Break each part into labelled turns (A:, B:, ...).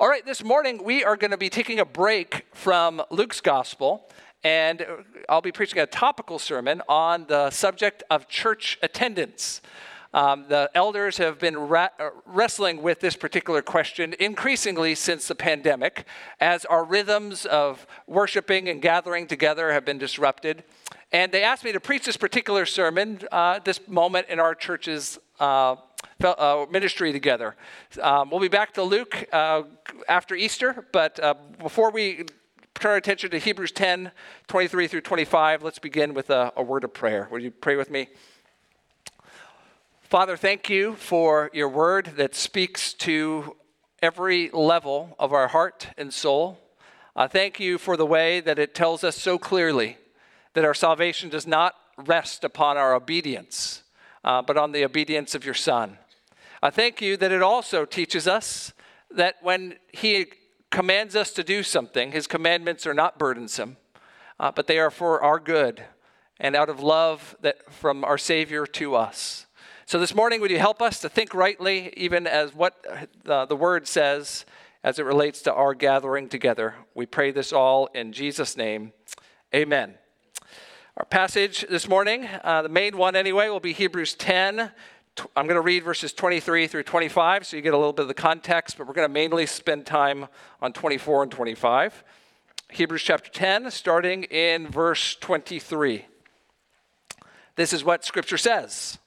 A: All right, this morning we are going to be taking a break from Luke's gospel, and I'll be preaching a topical sermon on the subject of church attendance. Um, the elders have been ra- uh, wrestling with this particular question increasingly since the pandemic, as our rhythms of worshiping and gathering together have been disrupted. And they asked me to preach this particular sermon, uh, this moment in our church's uh, uh, ministry together. Um, we'll be back to Luke uh, after Easter, but uh, before we turn our attention to Hebrews 10 23 through 25, let's begin with a, a word of prayer. Would you pray with me? Father, thank you for your word that speaks to every level of our heart and soul. Uh, thank you for the way that it tells us so clearly that our salvation does not rest upon our obedience, uh, but on the obedience of your Son. I thank you that it also teaches us that when He commands us to do something, His commandments are not burdensome, uh, but they are for our good and out of love that from our Savior to us. So this morning, would you help us to think rightly, even as what the Word says as it relates to our gathering together? We pray this all in Jesus' name. Amen. Our passage this morning, uh, the main one anyway, will be Hebrews 10, I'm going to read verses 23 through 25 so you get a little bit of the context, but we're going to mainly spend time on 24 and 25. Hebrews chapter 10, starting in verse 23. This is what Scripture says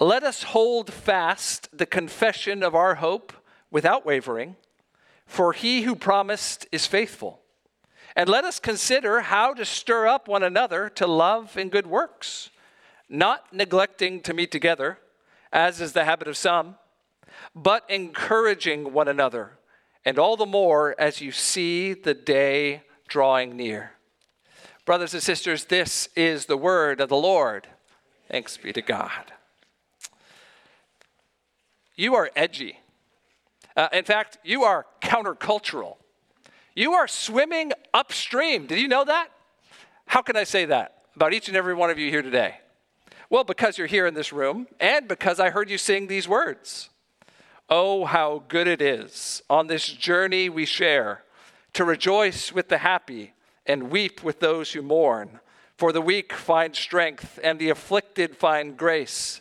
A: Let us hold fast the confession of our hope without wavering, for he who promised is faithful. And let us consider how to stir up one another to love and good works, not neglecting to meet together as is the habit of some, but encouraging one another, and all the more as you see the day drawing near. Brothers and sisters, this is the word of the Lord. Thanks be to God. You are edgy. Uh, in fact, you are countercultural. You are swimming upstream. Did you know that? How can I say that about each and every one of you here today? Well, because you're here in this room and because I heard you sing these words. Oh, how good it is on this journey we share to rejoice with the happy and weep with those who mourn. For the weak find strength and the afflicted find grace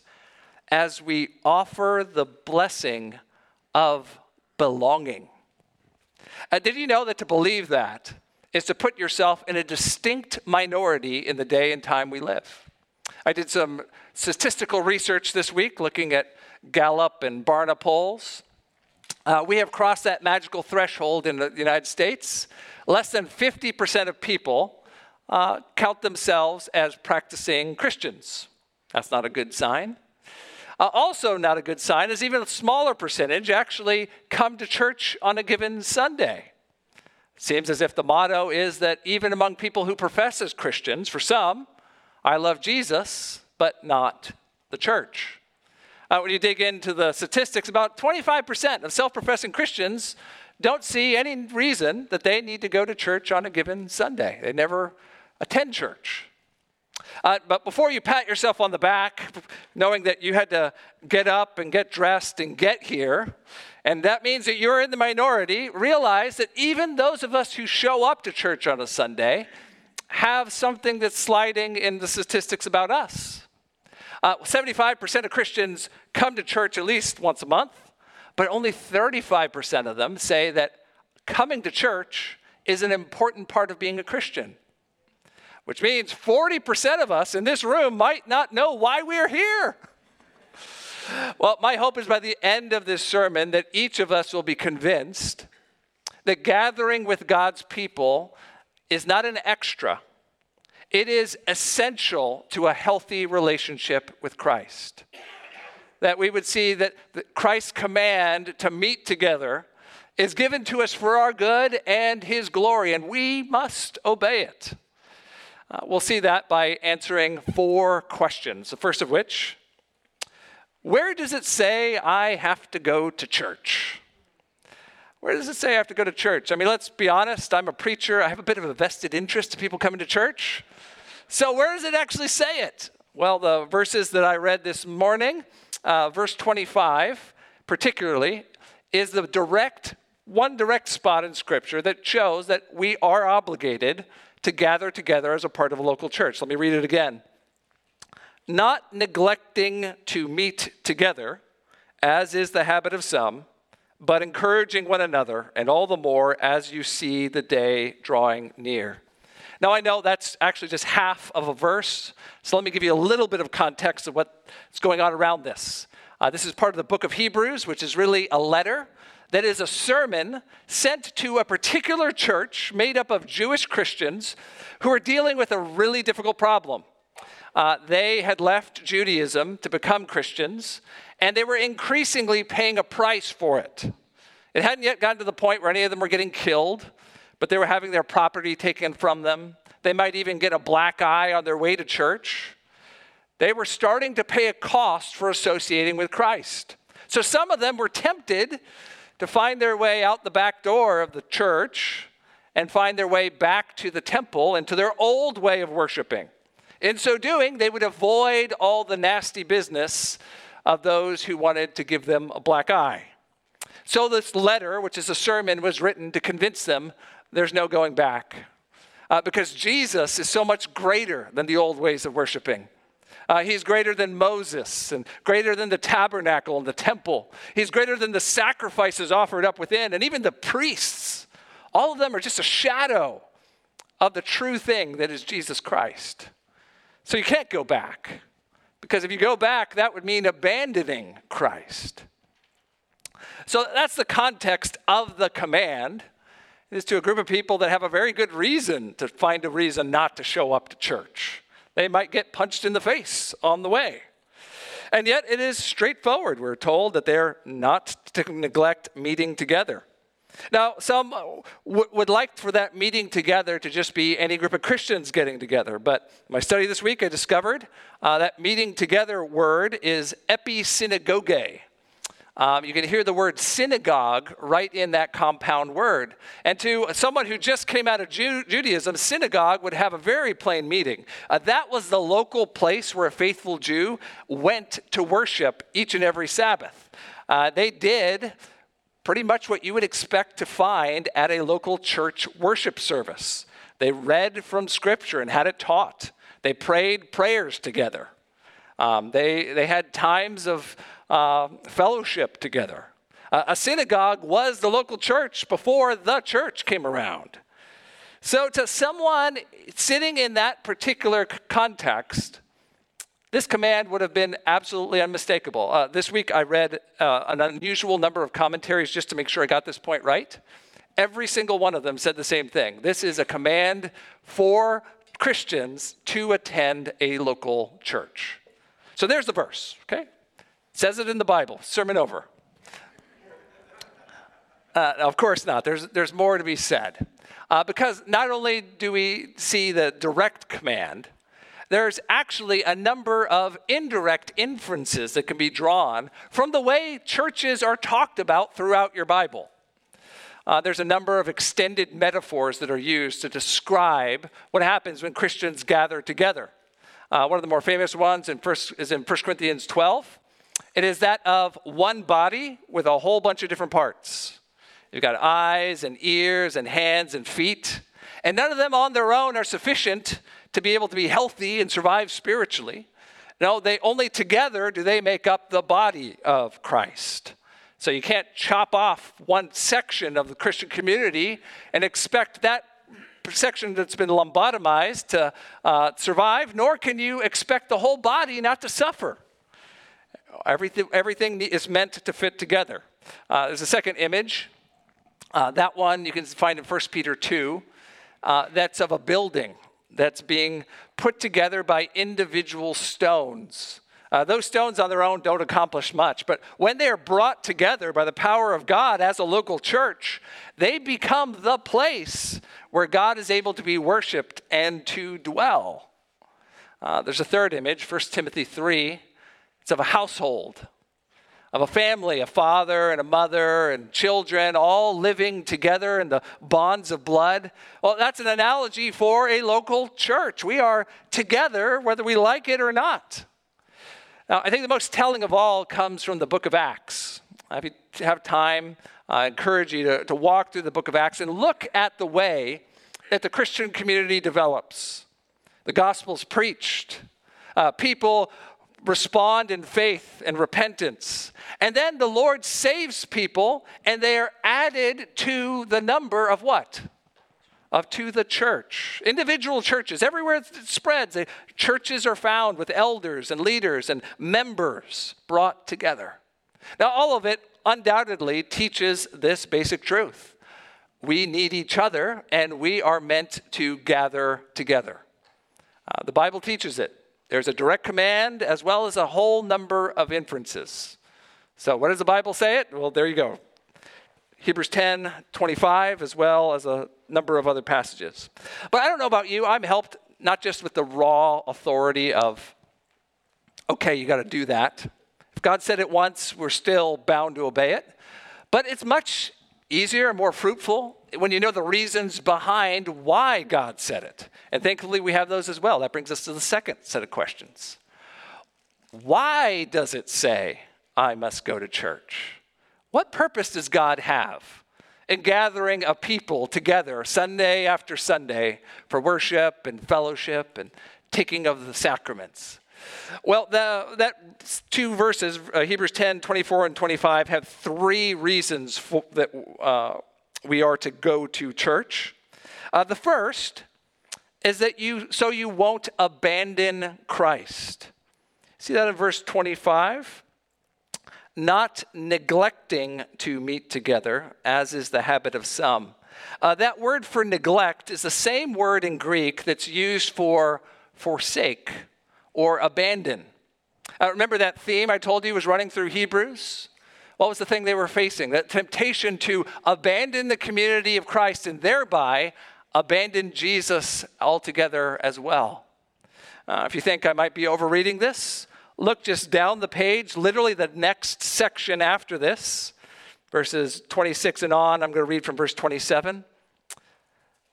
A: as we offer the blessing of belonging. Uh, did you know that to believe that is to put yourself in a distinct minority in the day and time we live? I did some statistical research this week looking at Gallup and Barna polls. Uh, we have crossed that magical threshold in the United States. Less than 50% of people uh, count themselves as practicing Christians. That's not a good sign. Uh, also, not a good sign is even a smaller percentage actually come to church on a given Sunday. Seems as if the motto is that even among people who profess as Christians, for some, I love Jesus, but not the church. Uh, when you dig into the statistics, about 25% of self professing Christians don't see any reason that they need to go to church on a given Sunday. They never attend church. Uh, but before you pat yourself on the back, knowing that you had to get up and get dressed and get here, and that means that you're in the minority, realize that even those of us who show up to church on a Sunday have something that's sliding in the statistics about us. Uh, 75% of Christians come to church at least once a month, but only 35% of them say that coming to church is an important part of being a Christian. Which means 40% of us in this room might not know why we're here. Well, my hope is by the end of this sermon that each of us will be convinced that gathering with God's people is not an extra, it is essential to a healthy relationship with Christ. That we would see that Christ's command to meet together is given to us for our good and his glory, and we must obey it. Uh, we'll see that by answering four questions. The first of which, where does it say I have to go to church? Where does it say I have to go to church? I mean, let's be honest. I'm a preacher. I have a bit of a vested interest in people coming to church. So, where does it actually say it? Well, the verses that I read this morning, uh, verse 25 particularly, is the direct one direct spot in Scripture that shows that we are obligated to gather together as a part of a local church. Let me read it again. Not neglecting to meet together, as is the habit of some, but encouraging one another, and all the more as you see the day drawing near. Now, I know that's actually just half of a verse, so let me give you a little bit of context of what's going on around this. Uh, this is part of the book of Hebrews, which is really a letter that is a sermon sent to a particular church made up of Jewish Christians who are dealing with a really difficult problem. Uh, they had left Judaism to become Christians, and they were increasingly paying a price for it. It hadn't yet gotten to the point where any of them were getting killed, but they were having their property taken from them. They might even get a black eye on their way to church. They were starting to pay a cost for associating with Christ. So some of them were tempted to find their way out the back door of the church and find their way back to the temple and to their old way of worshiping. In so doing, they would avoid all the nasty business of those who wanted to give them a black eye. So, this letter, which is a sermon, was written to convince them there's no going back. Uh, because Jesus is so much greater than the old ways of worshiping. Uh, he's greater than Moses and greater than the tabernacle and the temple. He's greater than the sacrifices offered up within and even the priests. All of them are just a shadow of the true thing that is Jesus Christ. So you can't go back. Because if you go back, that would mean abandoning Christ. So that's the context of the command. It is to a group of people that have a very good reason to find a reason not to show up to church. They might get punched in the face on the way. And yet it is straightforward. We're told that they're not to neglect meeting together. Now, some w- would like for that meeting together to just be any group of Christians getting together, but my study this week I discovered uh, that meeting together word is episynagoge. Um, you can hear the word synagogue right in that compound word. And to someone who just came out of Ju- Judaism, synagogue would have a very plain meaning. Uh, that was the local place where a faithful Jew went to worship each and every Sabbath. Uh, they did pretty much what you would expect to find at a local church worship service. They read from Scripture and had it taught. They prayed prayers together. Um, they, they had times of uh, fellowship together. Uh, a synagogue was the local church before the church came around. So, to someone sitting in that particular context, this command would have been absolutely unmistakable. Uh, this week I read uh, an unusual number of commentaries just to make sure I got this point right. Every single one of them said the same thing. This is a command for Christians to attend a local church. So there's the verse, okay? It says it in the Bible. Sermon over. Uh, of course not. There's, there's more to be said. Uh, because not only do we see the direct command, there's actually a number of indirect inferences that can be drawn from the way churches are talked about throughout your Bible. Uh, there's a number of extended metaphors that are used to describe what happens when Christians gather together. Uh, one of the more famous ones in first, is in 1 Corinthians 12. It is that of one body with a whole bunch of different parts. You've got eyes and ears and hands and feet, and none of them on their own are sufficient to be able to be healthy and survive spiritually. No, they only together do they make up the body of Christ. So you can't chop off one section of the Christian community and expect that section that's been lobotomized to uh, survive, nor can you expect the whole body not to suffer. Everything, everything is meant to fit together. Uh, there's a second image. Uh, that one you can find in 1 Peter 2. Uh, that's of a building that's being put together by individual stones. Uh, those stones on their own don't accomplish much, but when they are brought together by the power of God as a local church, they become the place where God is able to be worshiped and to dwell. Uh, there's a third image, 1 Timothy 3. It's of a household of a family, a father and a mother and children all living together in the bonds of blood. Well, that's an analogy for a local church. We are together whether we like it or not. Now, I think the most telling of all comes from the book of Acts. If you have time, I encourage you to, to walk through the book of Acts and look at the way that the Christian community develops. The gospel's preached. Uh, people respond in faith and repentance. And then the Lord saves people, and they are added to the number of what? Of to the church. Individual churches, everywhere it spreads, churches are found with elders and leaders and members brought together. Now, all of it undoubtedly teaches this basic truth we need each other, and we are meant to gather together. Uh, the Bible teaches it. There's a direct command as well as a whole number of inferences. So, what does the Bible say it? Well, there you go. Hebrews 10 25, as well as a number of other passages. But I don't know about you, I'm helped not just with the raw authority of, okay, you got to do that. If God said it once, we're still bound to obey it. But it's much easier and more fruitful when you know the reasons behind why God said it. And thankfully, we have those as well. That brings us to the second set of questions. Why does it say, I must go to church? What purpose does God have in gathering a people together Sunday after Sunday for worship and fellowship and taking of the sacraments? Well, the, that two verses, uh, Hebrews 10, 24 and 25, have three reasons for, that uh, we are to go to church. Uh, the first is that you, so you won't abandon Christ. See that in verse 25? Not neglecting to meet together, as is the habit of some. Uh, that word for neglect is the same word in Greek that's used for forsake or abandon. Uh, remember that theme I told you was running through Hebrews? What was the thing they were facing? That temptation to abandon the community of Christ and thereby abandon Jesus altogether as well. Uh, if you think I might be overreading this, look just down the page, literally the next section after this, verses 26 and on. I'm going to read from verse 27.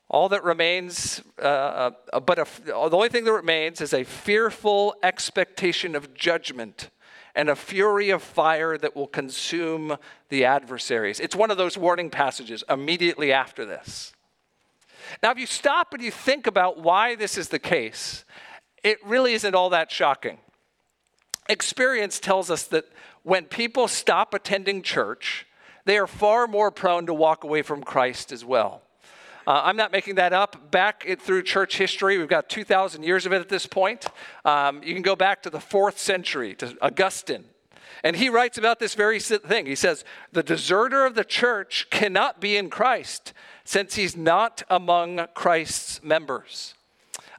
A: All that remains, uh, uh, but a, the only thing that remains is a fearful expectation of judgment and a fury of fire that will consume the adversaries. It's one of those warning passages immediately after this. Now, if you stop and you think about why this is the case, it really isn't all that shocking. Experience tells us that when people stop attending church, they are far more prone to walk away from Christ as well. Uh, I'm not making that up. Back it, through church history, we've got 2,000 years of it at this point. Um, you can go back to the fourth century, to Augustine. And he writes about this very thing. He says, The deserter of the church cannot be in Christ since he's not among Christ's members.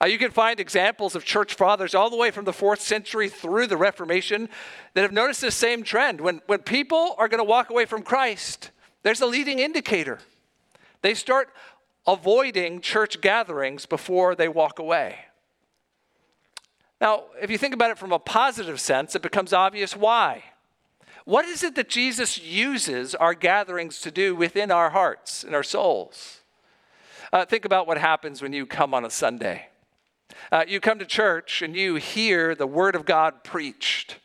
A: Uh, you can find examples of church fathers all the way from the fourth century through the Reformation that have noticed this same trend. When, when people are going to walk away from Christ, there's a leading indicator. They start avoiding church gatherings before they walk away. Now, if you think about it from a positive sense, it becomes obvious why. What is it that Jesus uses our gatherings to do within our hearts and our souls? Uh, think about what happens when you come on a Sunday. Uh, you come to church and you hear the Word of God preached.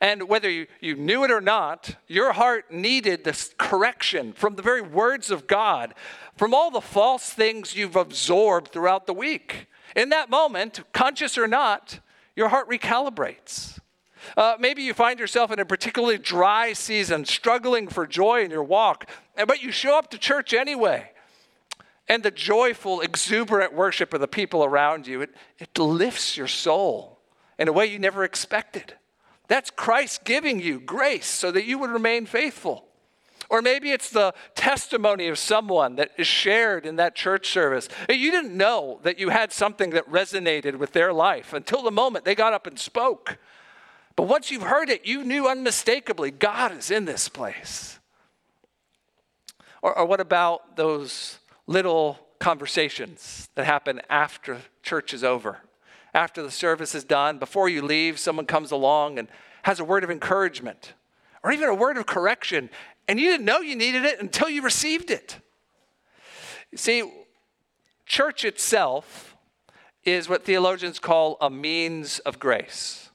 A: And whether you, you knew it or not, your heart needed this correction from the very words of God, from all the false things you've absorbed throughout the week. In that moment, conscious or not, your heart recalibrates. Uh, maybe you find yourself in a particularly dry season, struggling for joy in your walk, but you show up to church anyway. And the joyful, exuberant worship of the people around you, it, it lifts your soul in a way you never expected. That's Christ giving you grace so that you would remain faithful. Or maybe it's the testimony of someone that is shared in that church service. You didn't know that you had something that resonated with their life until the moment they got up and spoke. But once you've heard it, you knew unmistakably God is in this place. Or, or what about those little conversations that happen after church is over? after the service is done, before you leave, someone comes along and has a word of encouragement or even a word of correction, and you didn't know you needed it until you received it. You see, church itself is what theologians call a means of grace.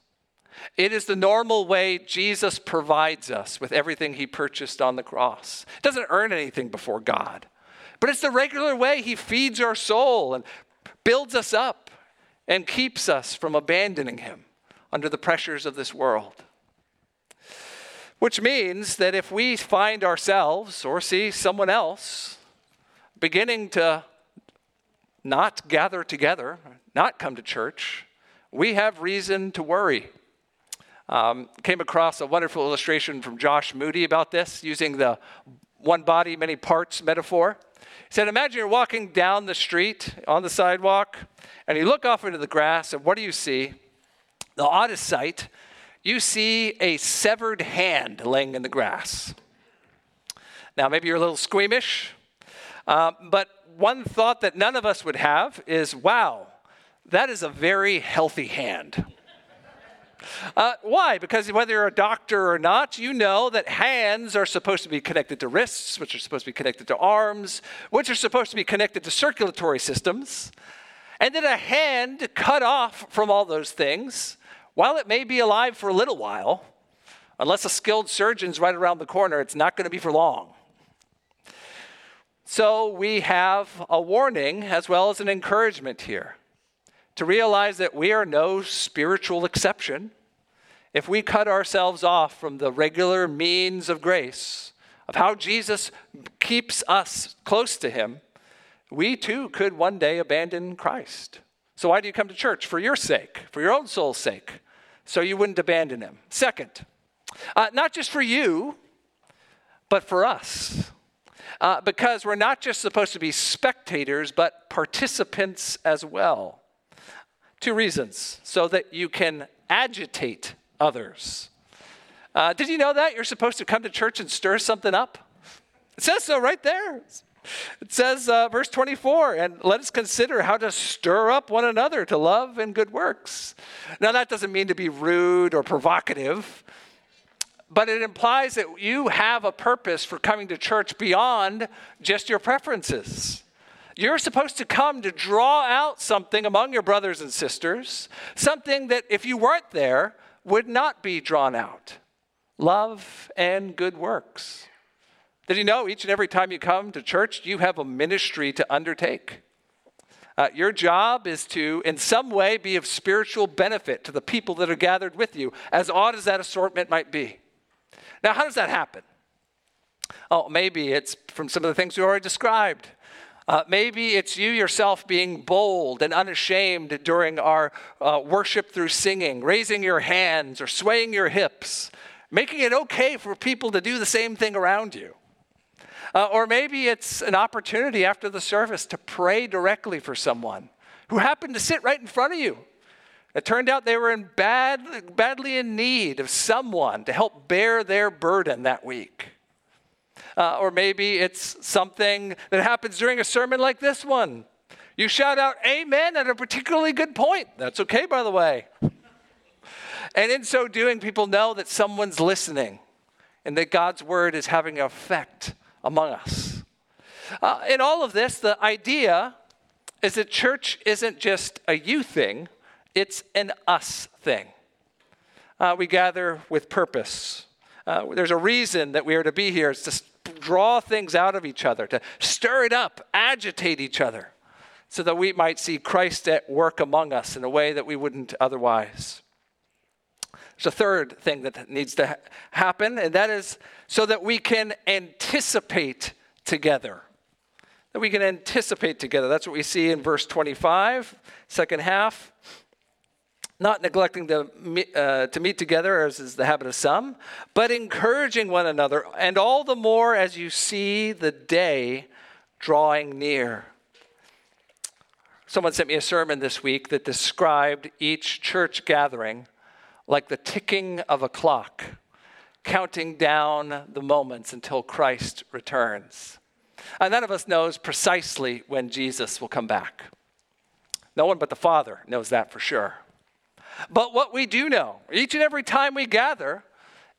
A: It is the normal way Jesus provides us with everything he purchased on the cross. It doesn't earn anything before God, but it's the regular way he feeds our soul and builds us up and keeps us from abandoning him under the pressures of this world. Which means that if we find ourselves or see someone else beginning to not gather together, not come to church, we have reason to worry. Um, came across a wonderful illustration from Josh Moody about this using the one body, many parts metaphor. Said, Imagine you're walking down the street on the sidewalk and you look off into the grass, and what do you see? The oddest sight you see a severed hand laying in the grass. Now, maybe you're a little squeamish, uh, but one thought that none of us would have is wow, that is a very healthy hand. Uh, why? Because whether you're a doctor or not, you know that hands are supposed to be connected to wrists, which are supposed to be connected to arms, which are supposed to be connected to circulatory systems. And that a hand cut off from all those things, while it may be alive for a little while, unless a skilled surgeon's right around the corner, it's not going to be for long. So we have a warning as well as an encouragement here to realize that we are no spiritual exception. If we cut ourselves off from the regular means of grace, of how Jesus keeps us close to Him, we too could one day abandon Christ. So, why do you come to church? For your sake, for your own soul's sake, so you wouldn't abandon Him. Second, uh, not just for you, but for us. Uh, because we're not just supposed to be spectators, but participants as well. Two reasons so that you can agitate others. Uh, did you know that? You're supposed to come to church and stir something up? It says so right there. It says, uh, verse 24, and let us consider how to stir up one another to love and good works. Now, that doesn't mean to be rude or provocative, but it implies that you have a purpose for coming to church beyond just your preferences. You're supposed to come to draw out something among your brothers and sisters, something that if you weren't there would not be drawn out love and good works. Did you know each and every time you come to church, you have a ministry to undertake? Uh, your job is to, in some way, be of spiritual benefit to the people that are gathered with you, as odd as that assortment might be. Now, how does that happen? Oh, maybe it's from some of the things we already described. Uh, maybe it's you yourself being bold and unashamed during our uh, worship through singing, raising your hands or swaying your hips, making it okay for people to do the same thing around you. Uh, or maybe it's an opportunity after the service to pray directly for someone who happened to sit right in front of you. It turned out they were in bad, badly in need of someone to help bear their burden that week. Uh, or maybe it's something that happens during a sermon like this one. You shout out amen at a particularly good point. That's okay, by the way. And in so doing, people know that someone's listening and that God's word is having an effect among us. Uh, in all of this, the idea is that church isn't just a you thing, it's an us thing. Uh, we gather with purpose. Uh, there's a reason that we are to be here. It's to draw things out of each other, to stir it up, agitate each other, so that we might see Christ at work among us in a way that we wouldn't otherwise. There's a third thing that needs to ha- happen, and that is so that we can anticipate together. That we can anticipate together. That's what we see in verse 25, second half not neglecting to meet, uh, to meet together as is the habit of some, but encouraging one another, and all the more as you see the day drawing near. Someone sent me a sermon this week that described each church gathering like the ticking of a clock, counting down the moments until Christ returns. And none of us knows precisely when Jesus will come back. No one but the Father knows that for sure. But what we do know, each and every time we gather,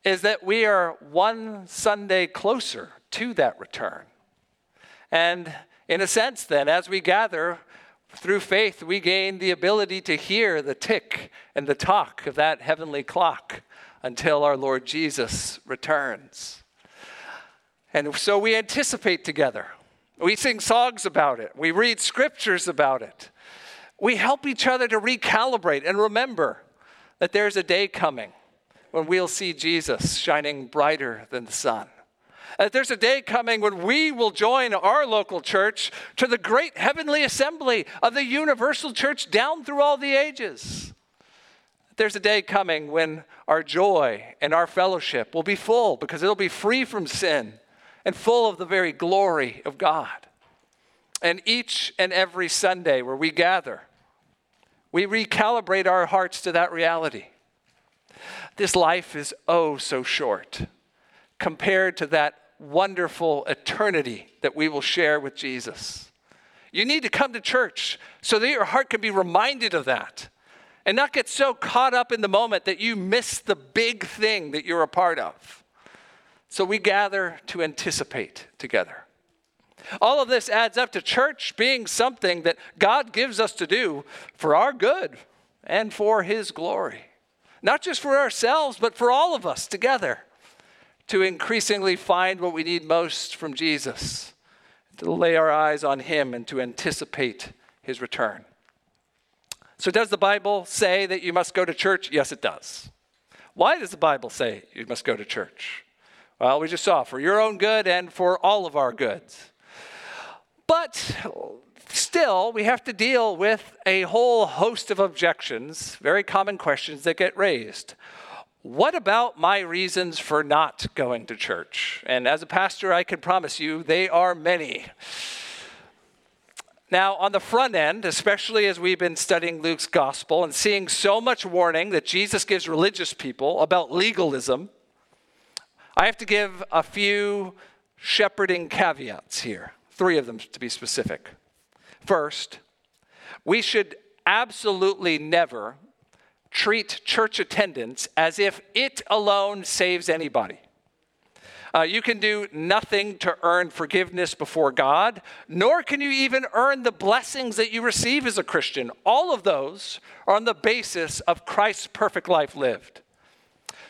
A: is that we are one Sunday closer to that return. And in a sense, then, as we gather through faith, we gain the ability to hear the tick and the talk of that heavenly clock until our Lord Jesus returns. And so we anticipate together. We sing songs about it. We read scriptures about it. We help each other to recalibrate and remember that there's a day coming when we'll see Jesus shining brighter than the sun. That there's a day coming when we will join our local church to the great heavenly assembly of the universal church down through all the ages. There's a day coming when our joy and our fellowship will be full because it'll be free from sin and full of the very glory of God. And each and every Sunday where we gather, we recalibrate our hearts to that reality. This life is oh so short compared to that wonderful eternity that we will share with Jesus. You need to come to church so that your heart can be reminded of that and not get so caught up in the moment that you miss the big thing that you're a part of. So we gather to anticipate together. All of this adds up to church being something that God gives us to do for our good and for His glory. Not just for ourselves, but for all of us together to increasingly find what we need most from Jesus, to lay our eyes on Him and to anticipate His return. So, does the Bible say that you must go to church? Yes, it does. Why does the Bible say you must go to church? Well, we just saw for your own good and for all of our goods. But still, we have to deal with a whole host of objections, very common questions that get raised. What about my reasons for not going to church? And as a pastor, I can promise you they are many. Now, on the front end, especially as we've been studying Luke's gospel and seeing so much warning that Jesus gives religious people about legalism, I have to give a few shepherding caveats here, three of them to be specific. First, we should absolutely never treat church attendance as if it alone saves anybody. Uh, you can do nothing to earn forgiveness before God, nor can you even earn the blessings that you receive as a Christian. All of those are on the basis of Christ's perfect life lived.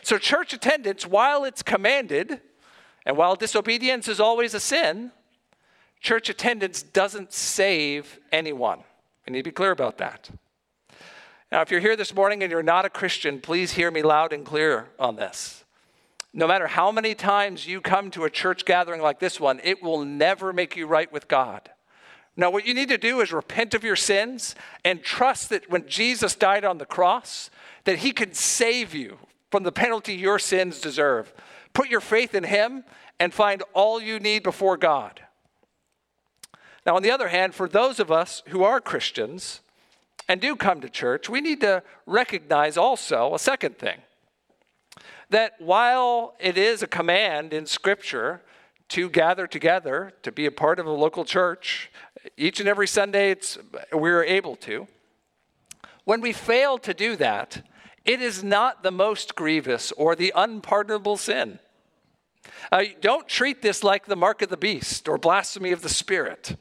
A: So, church attendance, while it's commanded, and while disobedience is always a sin, church attendance doesn't save anyone. We need to be clear about that. Now, if you're here this morning and you're not a Christian, please hear me loud and clear on this. No matter how many times you come to a church gathering like this one, it will never make you right with God. Now, what you need to do is repent of your sins and trust that when Jesus died on the cross, that he can save you from the penalty your sins deserve. Put your faith in him and find all you need before God. Now, on the other hand, for those of us who are Christians, and do come to church, we need to recognize also a second thing that while it is a command in Scripture to gather together, to be a part of a local church, each and every Sunday it's, we're able to, when we fail to do that, it is not the most grievous or the unpardonable sin. Uh, don't treat this like the mark of the beast or blasphemy of the Spirit.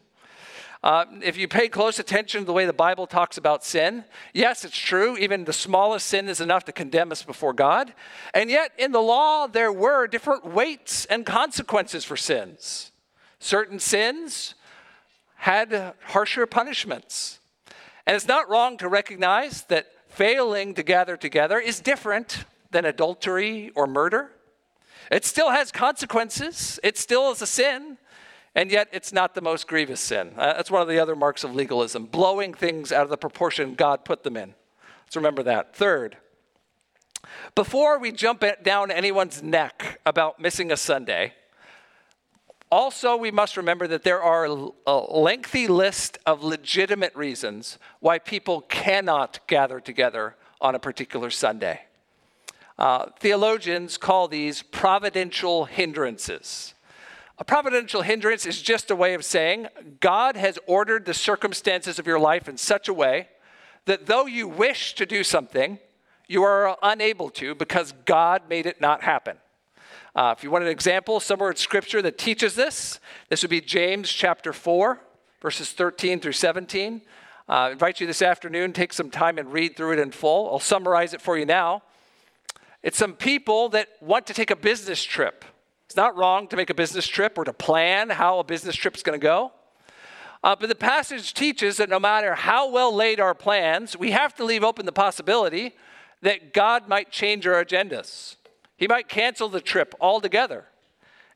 A: Uh, if you pay close attention to the way the Bible talks about sin, yes, it's true. Even the smallest sin is enough to condemn us before God. And yet, in the law, there were different weights and consequences for sins. Certain sins had harsher punishments. And it's not wrong to recognize that failing to gather together is different than adultery or murder. It still has consequences, it still is a sin. And yet, it's not the most grievous sin. Uh, that's one of the other marks of legalism, blowing things out of the proportion God put them in. Let's remember that. Third, before we jump down anyone's neck about missing a Sunday, also we must remember that there are a lengthy list of legitimate reasons why people cannot gather together on a particular Sunday. Uh, theologians call these providential hindrances. A providential hindrance is just a way of saying God has ordered the circumstances of your life in such a way that though you wish to do something, you are unable to because God made it not happen. Uh, if you want an example somewhere in Scripture that teaches this, this would be James chapter 4, verses 13 through 17. Uh, I invite you this afternoon, take some time and read through it in full. I'll summarize it for you now. It's some people that want to take a business trip. It's not wrong to make a business trip or to plan how a business trip is going to go. Uh, but the passage teaches that no matter how well laid our plans, we have to leave open the possibility that God might change our agendas. He might cancel the trip altogether.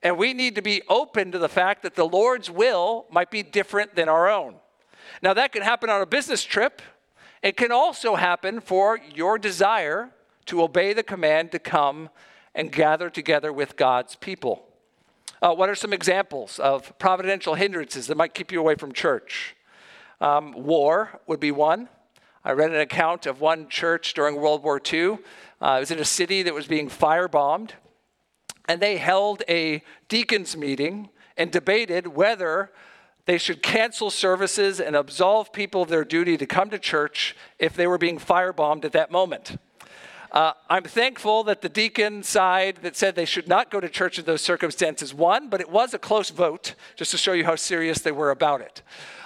A: And we need to be open to the fact that the Lord's will might be different than our own. Now, that can happen on a business trip. It can also happen for your desire to obey the command to come and gather together with God's people. Uh, what are some examples of providential hindrances that might keep you away from church? Um, war would be one. I read an account of one church during World War II. Uh, it was in a city that was being firebombed, and they held a deacons meeting and debated whether they should cancel services and absolve people of their duty to come to church if they were being firebombed at that moment. Uh, I'm thankful that the deacon side that said they should not go to church in those circumstances won, but it was a close vote, just to show you how serious they were about it.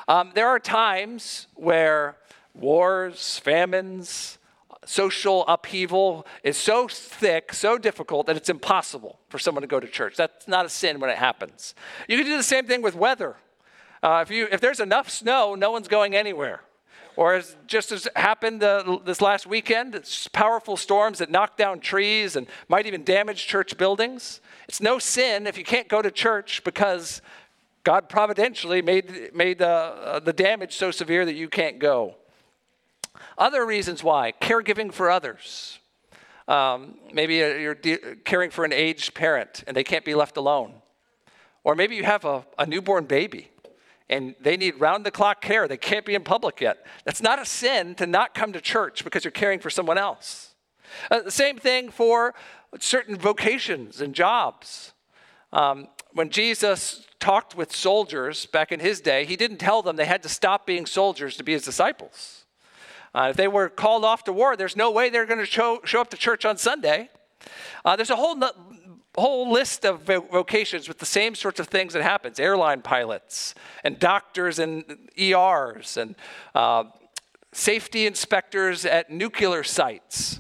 A: Um, there are times where wars, famines, social upheaval is so thick, so difficult that it's impossible for someone to go to church. That's not a sin when it happens. You can do the same thing with weather. Uh, if, you, if there's enough snow, no one's going anywhere. Or as just as happened uh, this last weekend, powerful storms that knock down trees and might even damage church buildings. It's no sin if you can't go to church because God providentially made, made uh, the damage so severe that you can't go. Other reasons why caregiving for others. Um, maybe you're de- caring for an aged parent and they can't be left alone. Or maybe you have a, a newborn baby and they need round the clock care. They can't be in public yet. That's not a sin to not come to church because you're caring for someone else. Uh, the same thing for certain vocations and jobs. Um, when Jesus talked with soldiers back in his day, he didn't tell them they had to stop being soldiers to be his disciples. Uh, if they were called off to war, there's no way they're going to show, show up to church on Sunday. Uh, there's a whole whole list of vocations with the same sorts of things that happens. Airline pilots and doctors and ers and uh, safety inspectors at nuclear sites.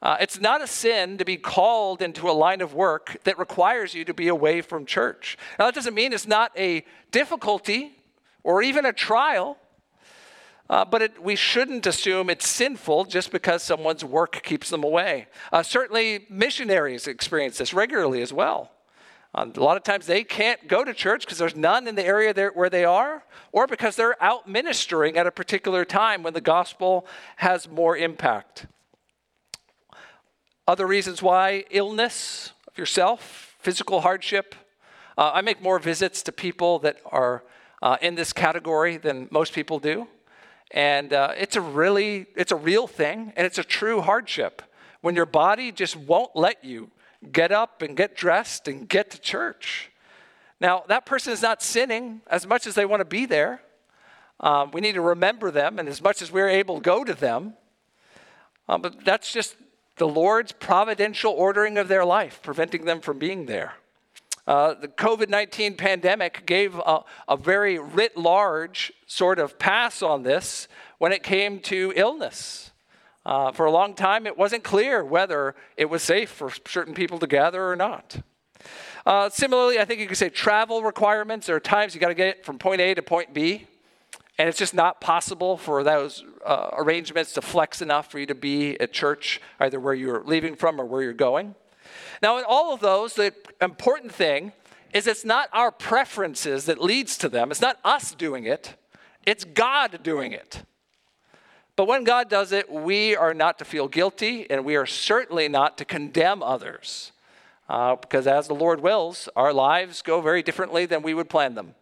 A: Uh, it's not a sin to be called into a line of work that requires you to be away from church. Now that doesn't mean it's not a difficulty or even a trial uh, but it, we shouldn't assume it's sinful just because someone's work keeps them away. Uh, certainly, missionaries experience this regularly as well. Um, a lot of times they can't go to church because there's none in the area where they are, or because they're out ministering at a particular time when the gospel has more impact. Other reasons why illness of yourself, physical hardship. Uh, I make more visits to people that are uh, in this category than most people do. And uh, it's a really, it's a real thing, and it's a true hardship when your body just won't let you get up and get dressed and get to church. Now, that person is not sinning as much as they want to be there. Um, we need to remember them, and as much as we're able go to them. Um, but that's just the Lord's providential ordering of their life, preventing them from being there. Uh, the COVID 19 pandemic gave a, a, very writ large sort of pass on this when it came to illness. Uh, for a long time, it wasn't clear whether it was safe for certain people to gather or not. Uh, similarly, I think you could say travel requirements. There are times you got to get from point A to point B, and it's just not possible for those uh, arrangements to flex enough for you to be at church, either where you're leaving from or where you're going. Now, in all of those, the important thing is it's not our preferences that leads to them. It's not us doing it. It's God doing it. But when God does it, we are not to feel guilty, and we are certainly not to condemn others. Uh, because as the Lord wills, our lives go very differently than we would plan them.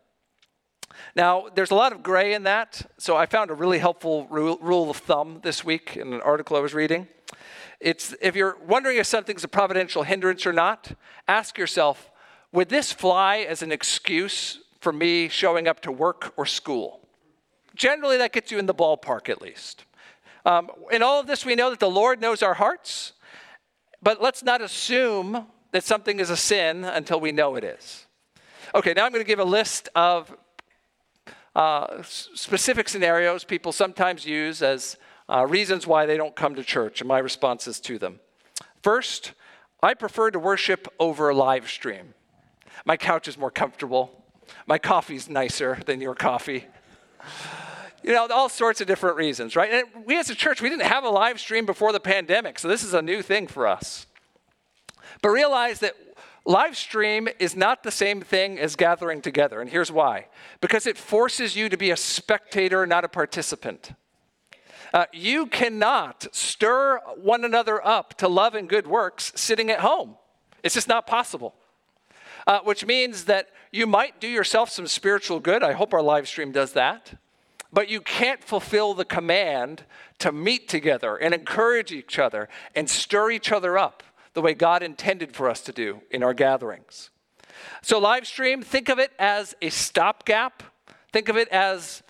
A: Now, there's a lot of gray in that, so I found a really helpful rule, rule of thumb this week in an article I was reading. It's, if you're wondering if something's a providential hindrance or not, ask yourself would this fly as an excuse for me showing up to work or school? Generally, that gets you in the ballpark at least. Um, in all of this, we know that the Lord knows our hearts, but let's not assume that something is a sin until we know it is. Okay, now I'm going to give a list of uh, specific scenarios people sometimes use as uh, reasons why they don't come to church, and my responses to them. First, I prefer to worship over a live stream. My couch is more comfortable. My coffee's nicer than your coffee. You know, all sorts of different reasons, right? And we as a church, we didn't have a live stream before the pandemic, so this is a new thing for us. But realize that live stream is not the same thing as gathering together, and here's why because it forces you to be a spectator, not a participant. Uh, you cannot stir one another up to love and good works sitting at home. It's just not possible. Uh, which means that you might do yourself some spiritual good. I hope our live stream does that. But you can't fulfill the command to meet together and encourage each other and stir each other up the way God intended for us to do in our gatherings. So, live stream, think of it as a stopgap. Think of it as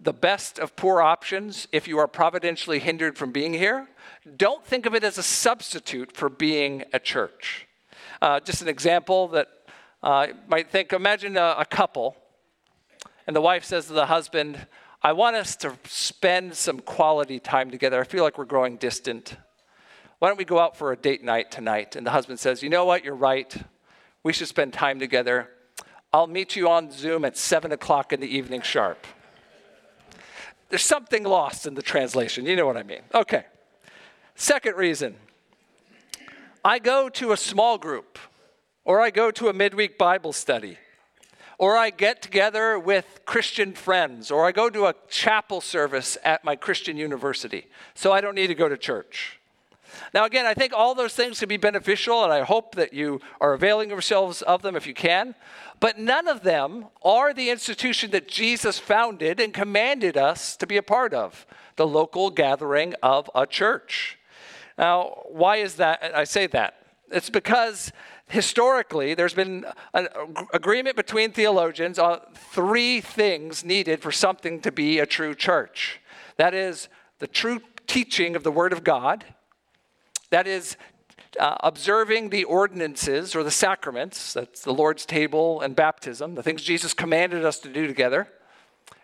A: the best of poor options if you are providentially hindered from being here. Don't think of it as a substitute for being a church. Uh, just an example that uh, might think imagine a, a couple, and the wife says to the husband, I want us to spend some quality time together. I feel like we're growing distant. Why don't we go out for a date night tonight? And the husband says, You know what? You're right. We should spend time together. I'll meet you on Zoom at 7 o'clock in the evening sharp. There's something lost in the translation. You know what I mean. Okay. Second reason I go to a small group, or I go to a midweek Bible study, or I get together with Christian friends, or I go to a chapel service at my Christian university, so I don't need to go to church. Now, again, I think all those things can be beneficial, and I hope that you are availing yourselves of them if you can. But none of them are the institution that Jesus founded and commanded us to be a part of the local gathering of a church. Now, why is that? I say that. It's because historically there's been an agreement between theologians on three things needed for something to be a true church that is, the true teaching of the Word of God that is, uh, observing the ordinances or the sacraments, that's the Lord's table and baptism, the things Jesus commanded us to do together.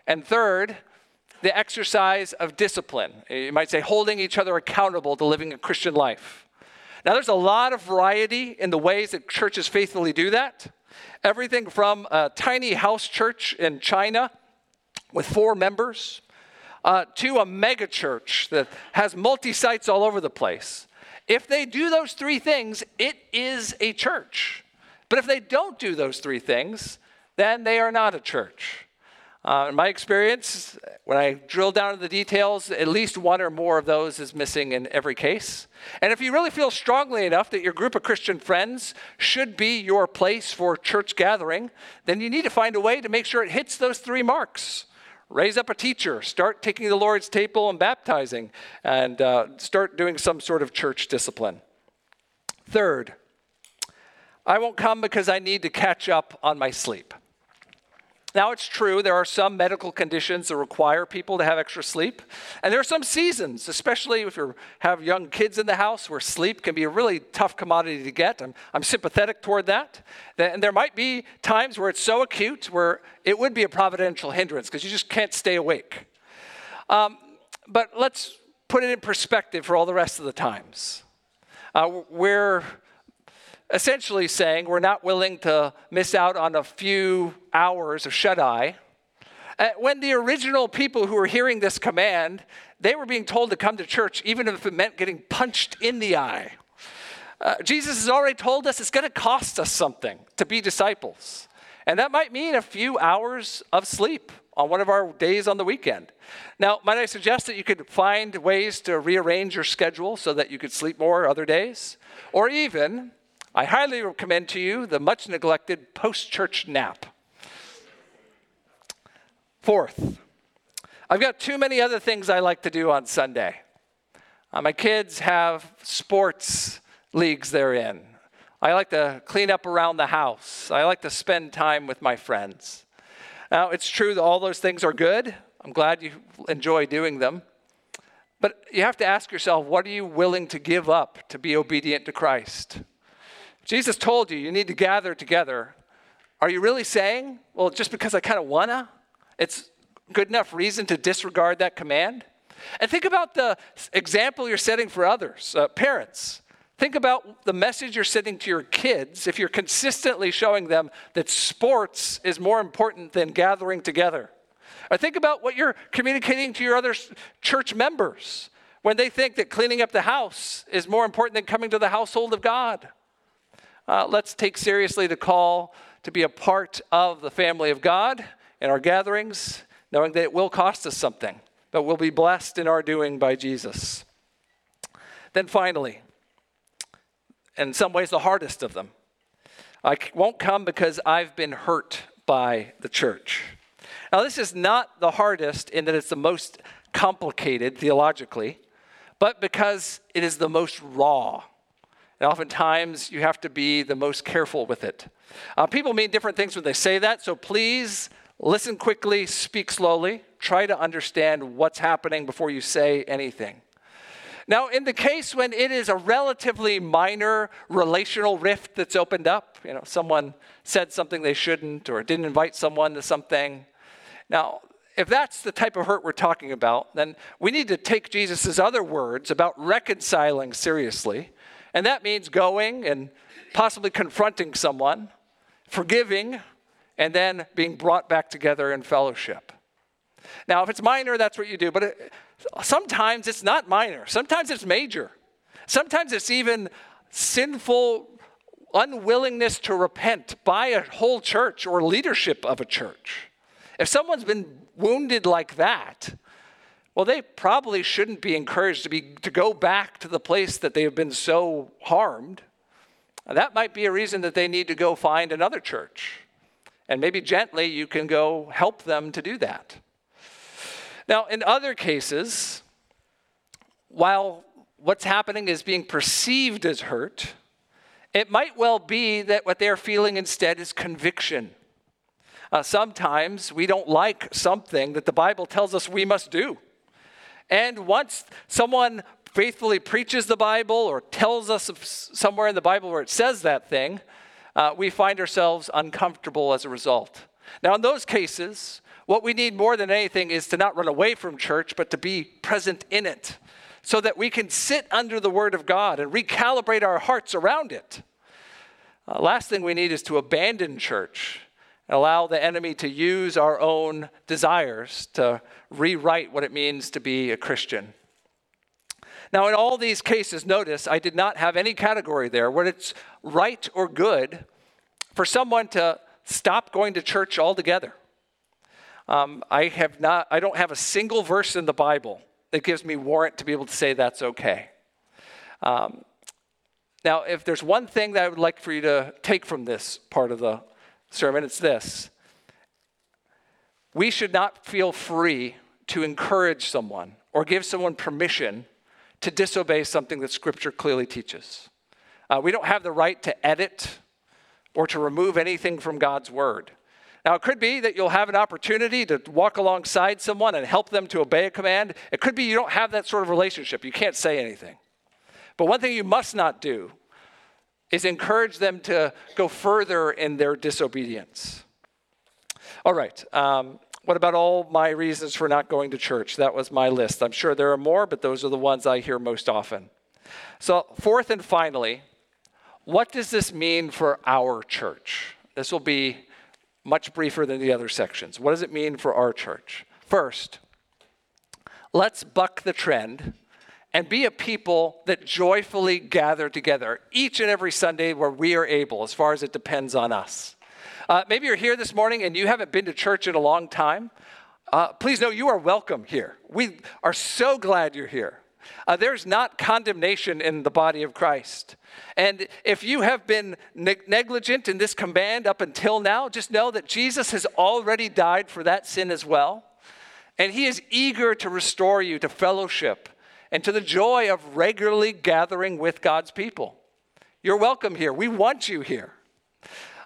A: And third, the exercise of discipline. You might say holding each other accountable to living a Christian life. Now, there's a lot of variety in the ways that churches faithfully do that. Everything from a tiny house church in China with four members uh, to a mega church that has multi sites all over the place. If they do those three things, it is a church. But if they don't do those three things, then they are not a church. Uh, in my experience, when I drill down to the details, at least one or more of those is missing in every case. And if you really feel strongly enough that your group of Christian friends should be your place for church gathering, then you need to find a way to make sure it hits those three marks raise up a teacher, start taking the Lord's table and baptizing, and uh, start doing some sort of church discipline. Third, I won't come because I need to catch up on my sleep. Now, it's true, there are some medical conditions that require people to have extra sleep. And there are some seasons, especially if you have young kids in the house, where sleep can be a really tough commodity to get. I'm, I'm sympathetic toward that. And there might be times where it's so acute where it would be a providential hindrance because you just can't stay awake. Um, but let's put it in perspective for all the rest of the times. Uh, we're essentially saying we're not willing to miss out on a few hours of shut eye. Uh, when the original people who were hearing this command, they were being told to come to church, even if it meant getting punched in the eye. Uh, Jesus has already told us it's going to cost us something to be disciples. And that might mean a few hours of sleep on one of our days on the weekend. Now, might I suggest that you could find ways to rearrange your schedule so that you could sleep more other days? Or even I highly recommend to you the much neglected post church nap. Fourth, I've got too many other things I like to do on Sunday. Uh, my kids have sports leagues they're in. I like to clean up around the house. I like to spend time with my friends. Now, it's true that all those things are good. I'm glad you enjoy doing them. But you have to ask yourself what are you willing to give up to be obedient to Christ? Jesus told you you need to gather together. Are you really saying, well, just because I kind of wanna, it's good enough reason to disregard that command? And think about the example you're setting for others, uh, parents. Think about the message you're sending to your kids if you're consistently showing them that sports is more important than gathering together. Or think about what you're communicating to your other church members when they think that cleaning up the house is more important than coming to the household of God. Uh, let's take seriously the call to be a part of the family of God in our gatherings, knowing that it will cost us something, but we'll be blessed in our doing by Jesus. Then finally, in some ways the hardest of them, I won't come because I've been hurt by the church. Now, this is not the hardest in that it's the most complicated theologically, but because it is the most raw. And oftentimes you have to be the most careful with it. Uh, people mean different things when they say that, so please listen quickly, speak slowly, try to understand what's happening before you say anything. Now, in the case when it is a relatively minor relational rift that's opened up, you know, someone said something they shouldn't or didn't invite someone to something. Now, if that's the type of hurt we're talking about, then we need to take Jesus' other words about reconciling seriously. And that means going and possibly confronting someone, forgiving, and then being brought back together in fellowship. Now, if it's minor, that's what you do, but it, sometimes it's not minor, sometimes it's major. Sometimes it's even sinful unwillingness to repent by a whole church or leadership of a church. If someone's been wounded like that, well, they probably shouldn't be encouraged to, be, to go back to the place that they have been so harmed. That might be a reason that they need to go find another church. And maybe gently you can go help them to do that. Now, in other cases, while what's happening is being perceived as hurt, it might well be that what they're feeling instead is conviction. Uh, sometimes we don't like something that the Bible tells us we must do. And once someone faithfully preaches the Bible or tells us somewhere in the Bible where it says that thing, uh, we find ourselves uncomfortable as a result. Now, in those cases, what we need more than anything is to not run away from church, but to be present in it so that we can sit under the Word of God and recalibrate our hearts around it. Uh, last thing we need is to abandon church and allow the enemy to use our own desires to rewrite what it means to be a Christian. Now, in all these cases, notice I did not have any category there where it's right or good for someone to stop going to church altogether. Um, I have not. I don't have a single verse in the Bible that gives me warrant to be able to say that's okay. Um, now, if there's one thing that I would like for you to take from this part of the sermon, it's this we should not feel free to encourage someone or give someone permission to disobey something that Scripture clearly teaches. Uh, we don't have the right to edit or to remove anything from God's Word. Now, it could be that you'll have an opportunity to walk alongside someone and help them to obey a command. It could be you don't have that sort of relationship. You can't say anything. But one thing you must not do is encourage them to go further in their disobedience. All right. Um, what about all my reasons for not going to church? That was my list. I'm sure there are more, but those are the ones I hear most often. So, fourth and finally, what does this mean for our church? This will be much briefer than the other sections. What does it mean for our church? First, let's buck the trend and be a people that joyfully gather together each and every Sunday where we are able, as far as it depends on us. Uh, maybe you're here this morning and you haven't been to church in a long time. Uh, please know you are welcome here. We are so glad you're here. Uh, there's not condemnation in the body of Christ. And if you have been ne- negligent in this command up until now, just know that Jesus has already died for that sin as well. And he is eager to restore you to fellowship and to the joy of regularly gathering with God's people. You're welcome here. We want you here.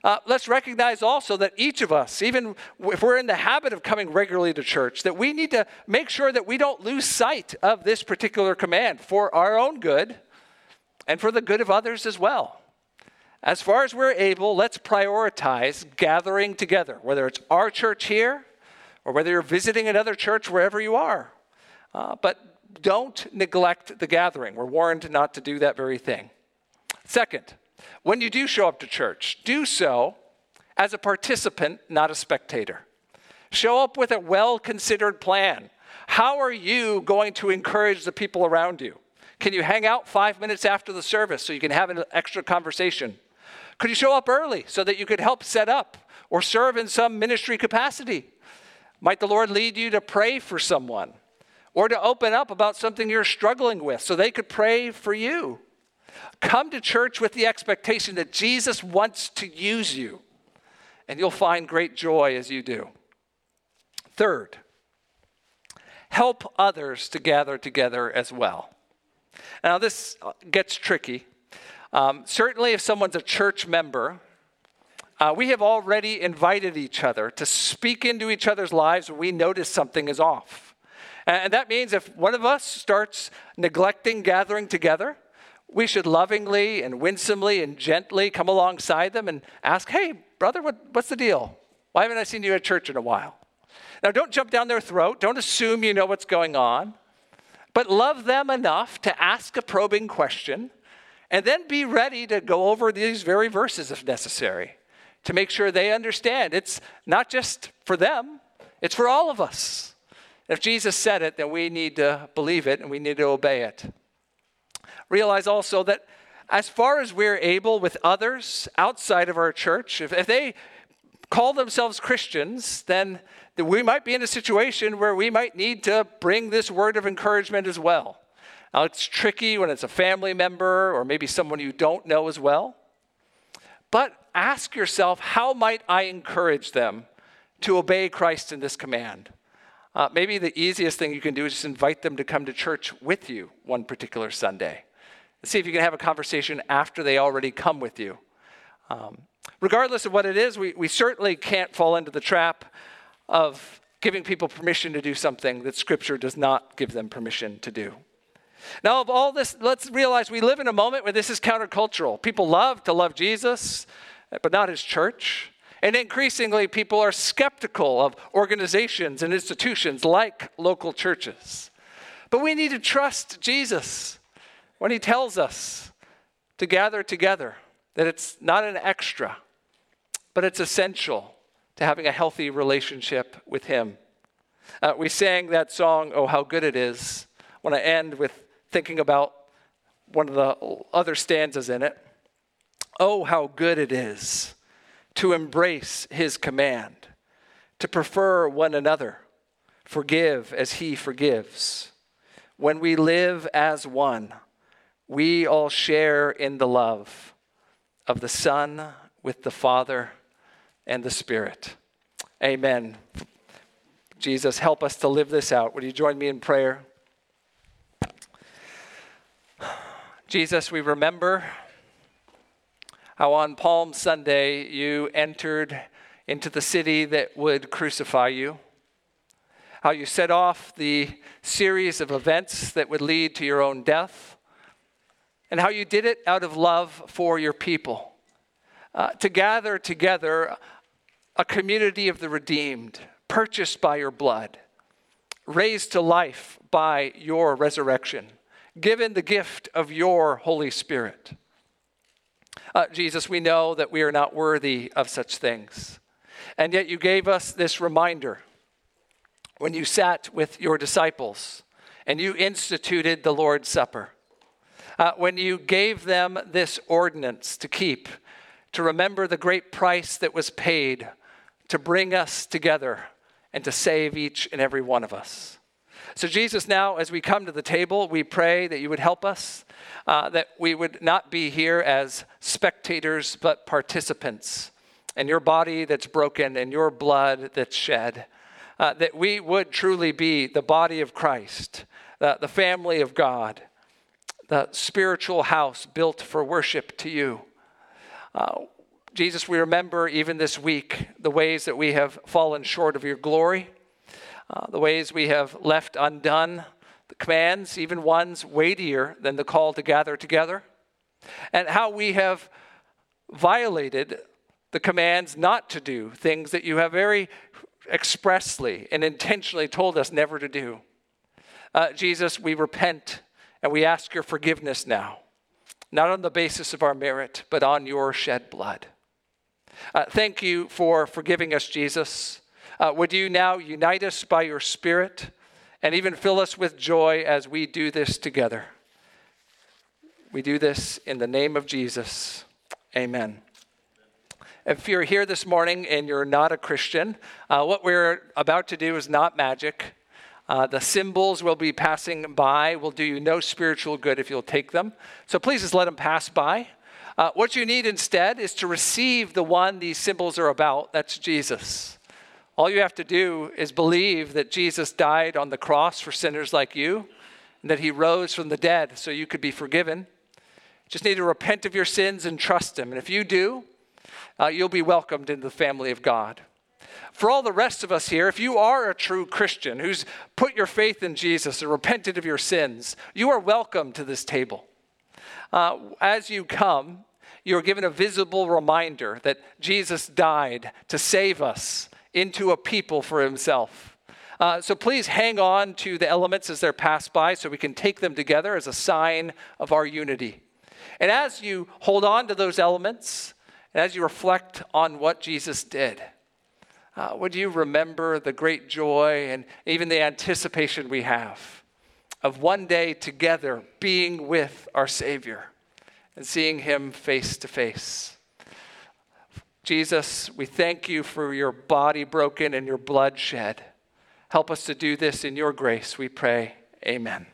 A: Uh, let's recognize also that each of us, even if we're in the habit of coming regularly to church, that we need to make sure that we don't lose sight of this particular command for our own good and for the good of others as well. As far as we're able, let's prioritize gathering together, whether it's our church here or whether you're visiting another church wherever you are. Uh, but don't neglect the gathering. We're warned not to do that very thing. Second, when you do show up to church, do so as a participant, not a spectator. Show up with a well considered plan. How are you going to encourage the people around you? Can you hang out five minutes after the service so you can have an extra conversation? Could you show up early so that you could help set up or serve in some ministry capacity? Might the Lord lead you to pray for someone or to open up about something you're struggling with so they could pray for you? Come to church with the expectation that Jesus wants to use you, and you'll find great joy as you do. Third, help others to gather together as well. Now, this gets tricky. Um, certainly, if someone's a church member, uh, we have already invited each other to speak into each other's lives when we notice something is off. And that means if one of us starts neglecting gathering together, we should lovingly and winsomely and gently come alongside them and ask, hey, brother, what, what's the deal? Why haven't I seen you at church in a while? Now, don't jump down their throat. Don't assume you know what's going on. But love them enough to ask a probing question and then be ready to go over these very verses if necessary to make sure they understand it's not just for them, it's for all of us. If Jesus said it, then we need to believe it and we need to obey it. Realize also that as far as we're able with others outside of our church, if, if they call themselves Christians, then we might be in a situation where we might need to bring this word of encouragement as well. Now, it's tricky when it's a family member or maybe someone you don't know as well. But ask yourself, how might I encourage them to obey Christ in this command? Uh, maybe the easiest thing you can do is just invite them to come to church with you one particular Sunday. See if you can have a conversation after they already come with you. Um, regardless of what it is, we, we certainly can't fall into the trap of giving people permission to do something that Scripture does not give them permission to do. Now, of all this, let's realize we live in a moment where this is countercultural. People love to love Jesus, but not his church. And increasingly, people are skeptical of organizations and institutions like local churches. But we need to trust Jesus when he tells us to gather together, that it's not an extra, but it's essential to having a healthy relationship with him. Uh, we sang that song, Oh, How Good It Is. I want to end with thinking about one of the other stanzas in it. Oh, how good it is to embrace his command, to prefer one another, forgive as he forgives. When we live as one, we all share in the love of the Son with the Father and the Spirit. Amen. Jesus, help us to live this out. Would you join me in prayer? Jesus, we remember how on Palm Sunday you entered into the city that would crucify you, how you set off the series of events that would lead to your own death, and how you did it out of love for your people. Uh, to gather together a community of the redeemed, purchased by your blood, raised to life by your resurrection given the gift of your Holy Spirit. Uh, Jesus, we know that we are not worthy of such things. And yet you gave us this reminder when you sat with your disciples and you instituted the Lord's Supper. Uh, when you gave them this ordinance to keep, to remember the great price that was paid to bring us together and to save each and every one of us. So, Jesus, now as we come to the table, we pray that you would help us, uh, that we would not be here as spectators, but participants in your body that's broken and your blood that's shed. Uh, that we would truly be the body of Christ, uh, the family of God, the spiritual house built for worship to you. Uh, Jesus, we remember even this week the ways that we have fallen short of your glory uh, the ways we have left undone the commands, even ones weightier than the call to gather together, and how we have violated the commands not to do things that you have very expressly and intentionally told us never to do. Uh, Jesus, we repent and we ask your forgiveness now, not on the basis of our merit, but on your shed blood. Uh, thank you for forgiving us, Jesus. Uh, would you now unite us by your Spirit and even fill us with joy as we do this together? We do this in the name of Jesus. Amen. If you're here this morning and you're not a Christian, uh, what we're about to do is not magic. Uh, the symbols will be passing by will do you no spiritual good if you'll take them. So please just let them pass by. Uh, what you need instead is to receive the one these symbols are about. That's Jesus. All you have to do is believe that Jesus died on the cross for sinners like you and that he rose from the dead so you could be forgiven. Just need to repent of your sins and trust him. And if you do, uh, you'll be welcomed into the family of God. For all the rest of us here, if you are a true Christian who's put your faith in Jesus and repented of your sins, you are welcome to this table. Uh, as you come, you are given a visible reminder that Jesus died to save us into a people for himself. Uh, so please hang on to the elements as they're passed by so we can take them together as a sign of our unity. And as you hold on to those elements, and as you reflect on what Jesus did, uh, would you remember the great joy and even the anticipation we have of one day together being with our Savior and seeing Him face to face? Jesus, we thank you for your body broken and your blood shed. Help us to do this in your grace, we pray. Amen.